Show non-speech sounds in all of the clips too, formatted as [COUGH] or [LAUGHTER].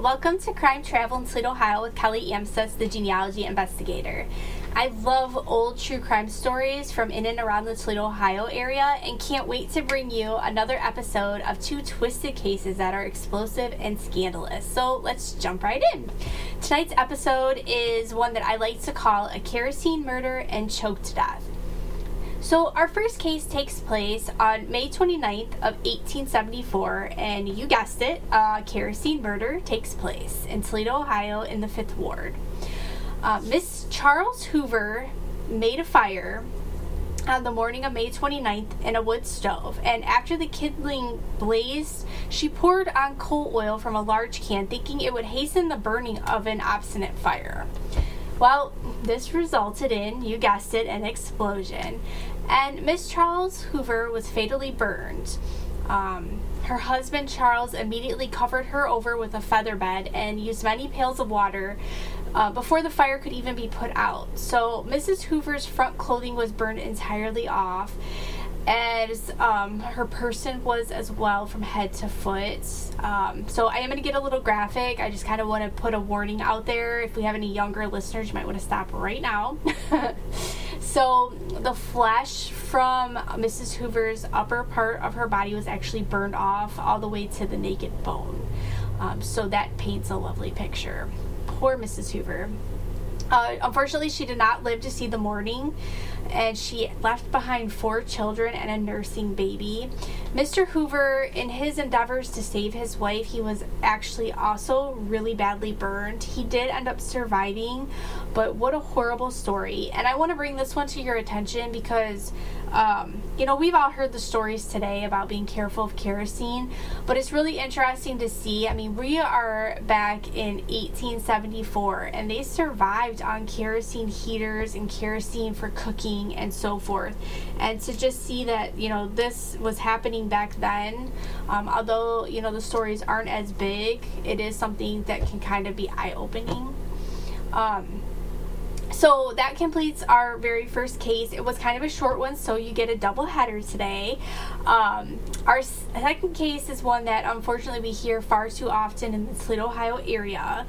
Welcome to Crime Travel in Toledo, Ohio with Kelly Amstutz, the genealogy investigator. I love old true crime stories from in and around the Toledo, Ohio area and can't wait to bring you another episode of two twisted cases that are explosive and scandalous. So let's jump right in. Tonight's episode is one that I like to call a kerosene murder and choked to death. So, our first case takes place on May 29th of 1874, and you guessed it, a kerosene murder takes place in Toledo, Ohio, in the Fifth Ward. Uh, Miss Charles Hoover made a fire on the morning of May 29th in a wood stove, and after the kindling blazed, she poured on coal oil from a large can, thinking it would hasten the burning of an obstinate fire. Well, this resulted in, you guessed it, an explosion. And Miss Charles Hoover was fatally burned. Um, her husband Charles immediately covered her over with a feather bed and used many pails of water uh, before the fire could even be put out. So Mrs. Hoover's front clothing was burned entirely off, as um, her person was as well from head to foot. Um, so I am going to get a little graphic. I just kind of want to put a warning out there. If we have any younger listeners, you might want to stop right now. [LAUGHS] So the flesh from Mrs. Hoover's upper part of her body was actually burned off all the way to the naked bone. Um, so that paints a lovely picture. Poor Mrs. Hoover. Uh, unfortunately, she did not live to see the morning, and she left behind four children and a nursing baby. Mr. Hoover, in his endeavors to save his wife, he was actually also really badly burned. He did end up surviving, but what a horrible story. And I want to bring this one to your attention because um, you know, we've all heard the stories today about being careful of kerosene, but it's really interesting to see. I mean, we are back in 1874 and they survived on kerosene heaters and kerosene for cooking and so forth. And to just see that, you know, this was happening back then, um, although, you know, the stories aren't as big, it is something that can kind of be eye opening. Um, so that completes our very first case. It was kind of a short one, so you get a double header today. Um, our second case is one that unfortunately we hear far too often in the Toledo, Ohio area.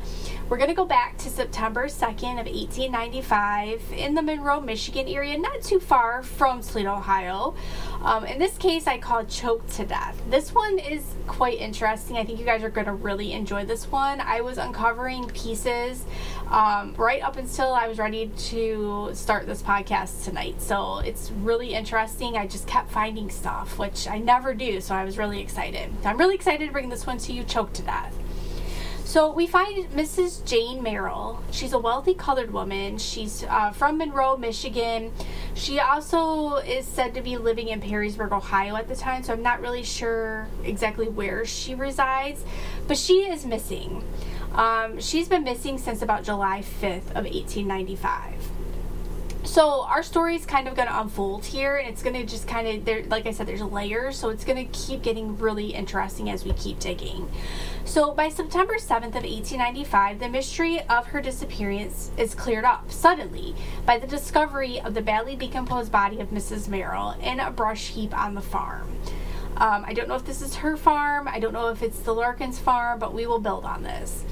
We're going to go back to September 2nd of 1895 in the Monroe, Michigan area, not too far from Toledo, Ohio. Um, in this case, I call choked to death. This one is quite interesting. I think you guys are going to really enjoy this one. I was uncovering pieces um, right up until I was ready to start this podcast tonight. So it's really interesting. I just kept finding stuff, which I never do. So I was really excited. I'm really excited to bring this one to you, choked to death. So we find Mrs. Jane Merrill. She's a wealthy colored woman. She's uh, from Monroe, Michigan. She also is said to be living in Perrysburg, Ohio at the time, so I'm not really sure exactly where she resides, but she is missing. Um, she's been missing since about July 5th of 1895 so our story is kind of going to unfold here. And it's going to just kind of there like i said there's layers so it's going to keep getting really interesting as we keep digging. So by september 7th of 1895 the mystery of her disappearance is cleared up suddenly by the discovery of the badly decomposed body of mrs merrill in a brush heap on the farm. Um, i don't know if this is her farm i don't know if it's the larkins farm but we will build on this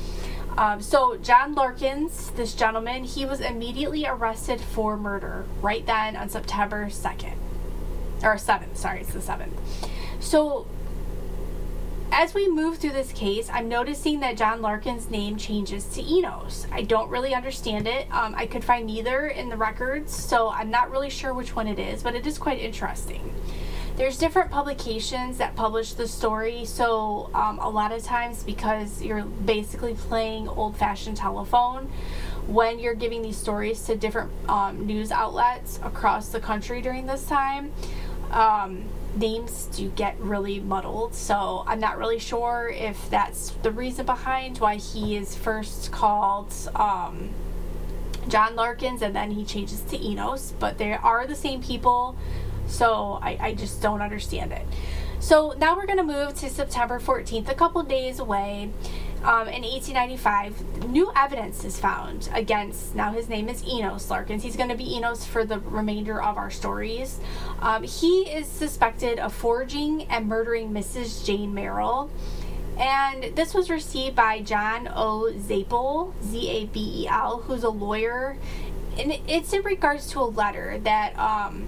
um, so John Larkins, this gentleman, he was immediately arrested for murder right then on September 2nd. Or 7th, sorry, it's the 7th. So as we move through this case, I'm noticing that John Larkin's name changes to Enos. I don't really understand it. Um, I could find neither in the records, so I'm not really sure which one it is, but it is quite interesting there's different publications that publish the story so um, a lot of times because you're basically playing old-fashioned telephone when you're giving these stories to different um, news outlets across the country during this time um, names do get really muddled. So i'm not really sure if that's the reason behind why he is first called um, john larkins and then he changes to enos but they are the same people so I, I just don't understand it. So now we're going to move to September 14th, a couple days away. Um, in 1895, new evidence is found against, now his name is Enos Larkins. He's going to be Enos for the remainder of our stories. Um, he is suspected of forging and murdering Mrs. Jane Merrill And this was received by John O. Zabel, Z A B E L, who's a lawyer. And it's in regards to a letter that um,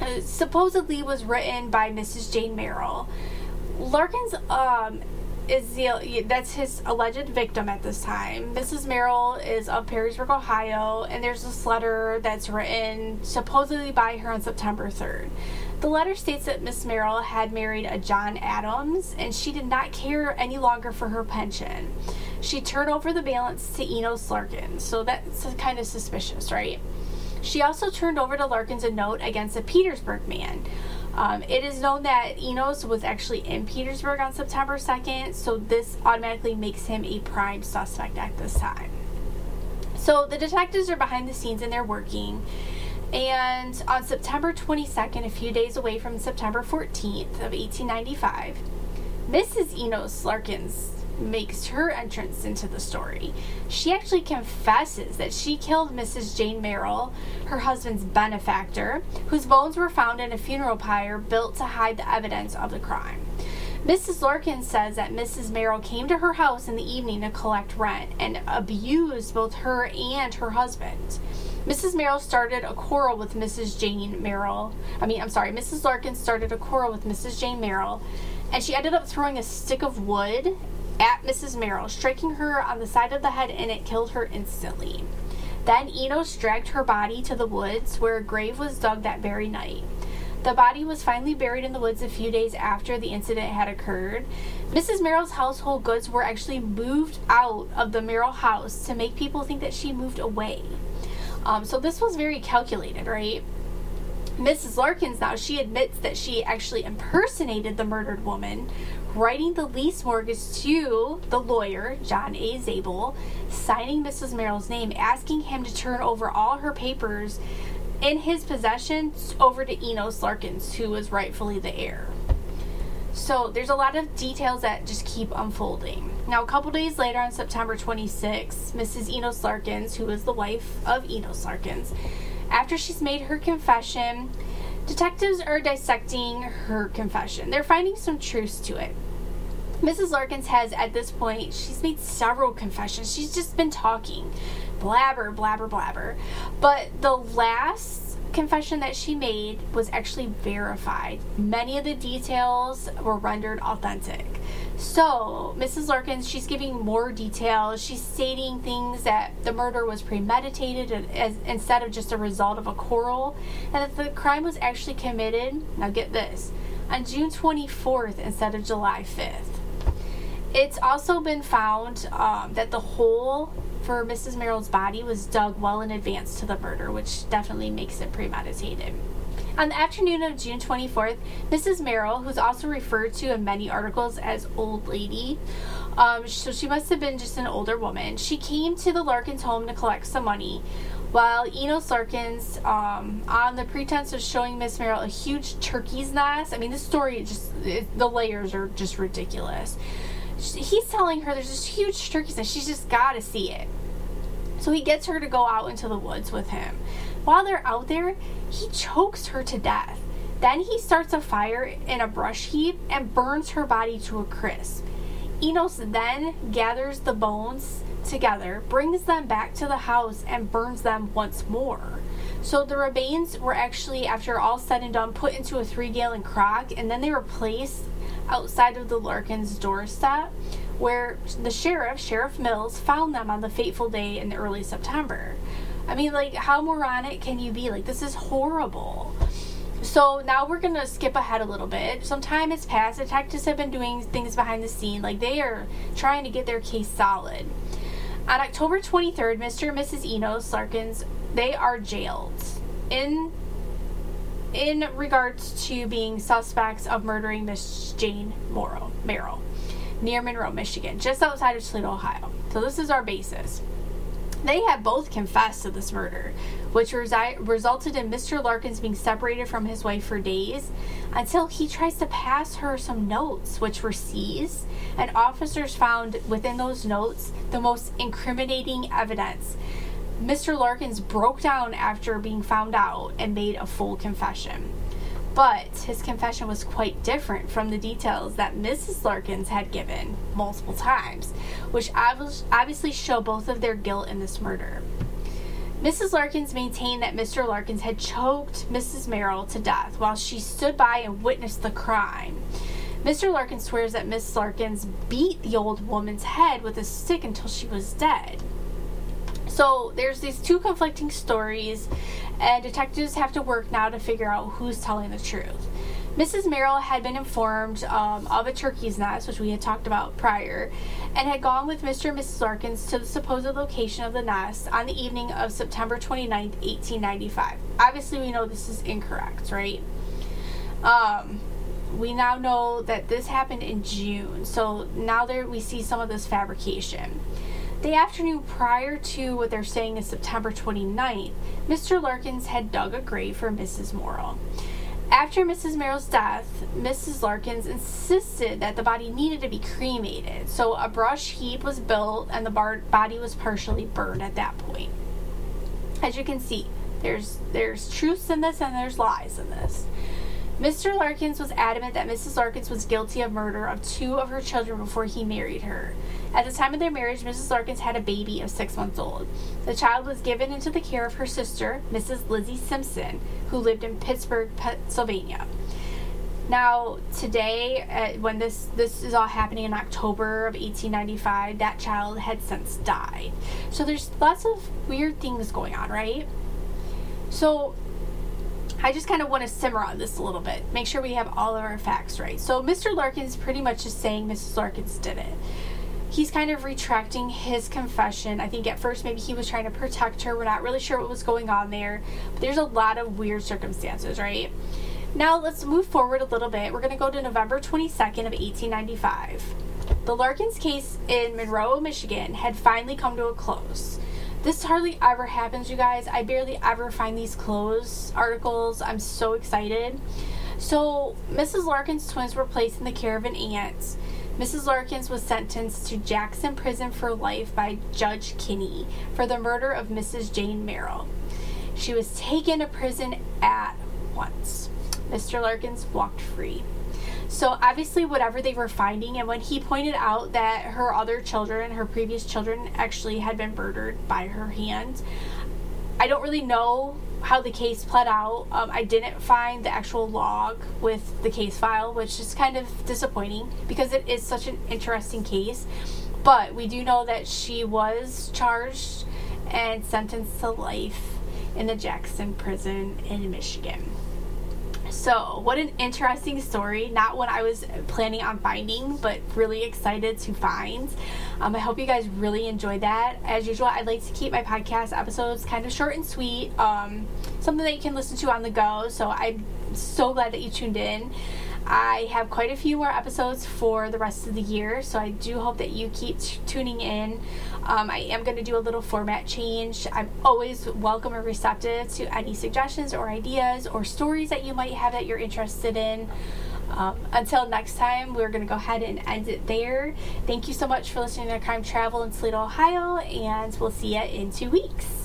uh, supposedly was written by Mrs. Jane Merrill. Larkins um, is the that's his alleged victim at this time. Mrs. Merrill is of Perrysburg, Ohio, and there's this letter that's written supposedly by her on September 3rd. The letter states that Miss Merrill had married a John Adams and she did not care any longer for her pension. She turned over the balance to Enos Larkins, so that's kind of suspicious, right? She also turned over to Larkins a note against a Petersburg man. Um, it is known that Enos was actually in Petersburg on September 2nd, so this automatically makes him a prime suspect at this time. So the detectives are behind the scenes and they're working. And on September 22nd, a few days away from September 14th of 1895, Mrs. Enos Larkins makes her entrance into the story. She actually confesses that she killed Mrs. Jane Merrill, her husband's benefactor, whose bones were found in a funeral pyre built to hide the evidence of the crime. Mrs. Larkins says that Mrs. Merrill came to her house in the evening to collect rent and abused both her and her husband. Mrs. Merrill started a quarrel with Mrs. Jane Merrill. I mean, I'm sorry, Mrs. Larkins started a quarrel with Mrs. Jane Merrill, and she ended up throwing a stick of wood at Mrs. Merrill, striking her on the side of the head, and it killed her instantly. Then Enos dragged her body to the woods where a grave was dug that very night. The body was finally buried in the woods a few days after the incident had occurred. Mrs. Merrill's household goods were actually moved out of the Merrill house to make people think that she moved away. Um, so this was very calculated, right? Mrs. Larkins now, she admits that she actually impersonated the murdered woman, writing the lease mortgage to the lawyer, John A. Zabel, signing Mrs. Merrill's name, asking him to turn over all her papers in his possession over to Enos Larkins, who was rightfully the heir. So there's a lot of details that just keep unfolding. Now, a couple days later, on September 26, Mrs. Enos Larkins, who is the wife of Enos Larkins, after she's made her confession, detectives are dissecting her confession. They're finding some truths to it. Mrs. Larkins has, at this point, she's made several confessions. She's just been talking, blabber, blabber, blabber. But the last confession that she made was actually verified. Many of the details were rendered authentic. So, Mrs. Larkins, she's giving more details. She's stating things that the murder was premeditated as, instead of just a result of a quarrel, and that the crime was actually committed, now get this, on June 24th instead of July 5th. It's also been found um, that the hole for Mrs. Merrill's body was dug well in advance to the murder, which definitely makes it premeditated. On the afternoon of June 24th, Mrs. Merrill, who's also referred to in many articles as Old Lady, um, so she must have been just an older woman, she came to the Larkins home to collect some money. While Enos Larkins, um, on the pretense of showing Miss Merrill a huge turkey's nest, I mean, this story just, it, the layers are just ridiculous. He's telling her there's this huge turkey's nest, she's just gotta see it. So he gets her to go out into the woods with him. While they're out there, he chokes her to death. Then he starts a fire in a brush heap and burns her body to a crisp. Enos then gathers the bones together, brings them back to the house, and burns them once more. So the remains were actually, after all said and done, put into a three gallon crock and then they were placed outside of the Larkins' doorstep where the sheriff, Sheriff Mills, found them on the fateful day in early September. I mean, like, how moronic can you be? Like, this is horrible. So now we're gonna skip ahead a little bit. Some time has passed. Detectives have been doing things behind the scene, like they are trying to get their case solid. On October 23rd, Mr. and Mrs. Enos Larkins they are jailed in in regards to being suspects of murdering Miss Jane Morrow Merrill near Monroe, Michigan, just outside of Toledo, Ohio. So this is our basis. They have both confessed to this murder, which resi- resulted in Mr. Larkins being separated from his wife for days until he tries to pass her some notes, which were seized, and officers found within those notes the most incriminating evidence. Mr. Larkins broke down after being found out and made a full confession. But his confession was quite different from the details that Mrs. Larkins had given multiple times, which obviously show both of their guilt in this murder. Mrs. Larkins maintained that Mr. Larkins had choked Mrs. Merrill to death while she stood by and witnessed the crime. Mr. Larkins swears that Miss Larkins beat the old woman's head with a stick until she was dead. So there's these two conflicting stories, and detectives have to work now to figure out who's telling the truth. Mrs. Merrill had been informed um, of a turkey's nest, which we had talked about prior, and had gone with Mr. and Mrs. Larkins to the supposed location of the nest on the evening of September 29, 1895. Obviously, we know this is incorrect, right? Um, we now know that this happened in June, so now there we see some of this fabrication. The afternoon prior to what they're saying is September 29th, Mr. Larkins had dug a grave for Mrs. Morrill. After Mrs. Merrill's death, Mrs. Larkins insisted that the body needed to be cremated, so a brush heap was built and the bar- body was partially burned at that point. As you can see, there's there's truths in this and there's lies in this. Mr. Larkins was adamant that Mrs. Larkins was guilty of murder of two of her children before he married her. At the time of their marriage, Mrs. Larkins had a baby of six months old. The child was given into the care of her sister, Mrs. Lizzie Simpson, who lived in Pittsburgh, Pennsylvania. Now, today, uh, when this this is all happening in October of 1895, that child had since died. So there's lots of weird things going on, right? So I just kind of want to simmer on this a little bit, make sure we have all of our facts right. So, Mr. Larkins pretty much is saying Mrs. Larkins did it. He's kind of retracting his confession. I think at first maybe he was trying to protect her. We're not really sure what was going on there. But there's a lot of weird circumstances, right? Now let's move forward a little bit. We're going to go to November 22nd of 1895. The Larkins case in Monroe, Michigan had finally come to a close. This hardly ever happens, you guys. I barely ever find these clothes articles. I'm so excited. So, Mrs. Larkins' twins were placed in the care of an aunt. Mrs. Larkins was sentenced to Jackson Prison for life by Judge Kinney for the murder of Mrs. Jane Merrill. She was taken to prison at once. Mr. Larkins walked free. So obviously, whatever they were finding, and when he pointed out that her other children, her previous children, actually had been murdered by her hand, I don't really know how the case played out. Um, I didn't find the actual log with the case file, which is kind of disappointing because it is such an interesting case. But we do know that she was charged and sentenced to life in the Jackson prison in Michigan. So, what an interesting story. Not one I was planning on finding, but really excited to find. Um, I hope you guys really enjoyed that. As usual, I'd like to keep my podcast episodes kind of short and sweet, um, something that you can listen to on the go. So, I'm so glad that you tuned in. I have quite a few more episodes for the rest of the year, so I do hope that you keep t- tuning in. Um, I am going to do a little format change. I'm always welcome and receptive to any suggestions or ideas or stories that you might have that you're interested in. Um, until next time, we're going to go ahead and end it there. Thank you so much for listening to Crime Travel in Toledo, Ohio, and we'll see you in two weeks.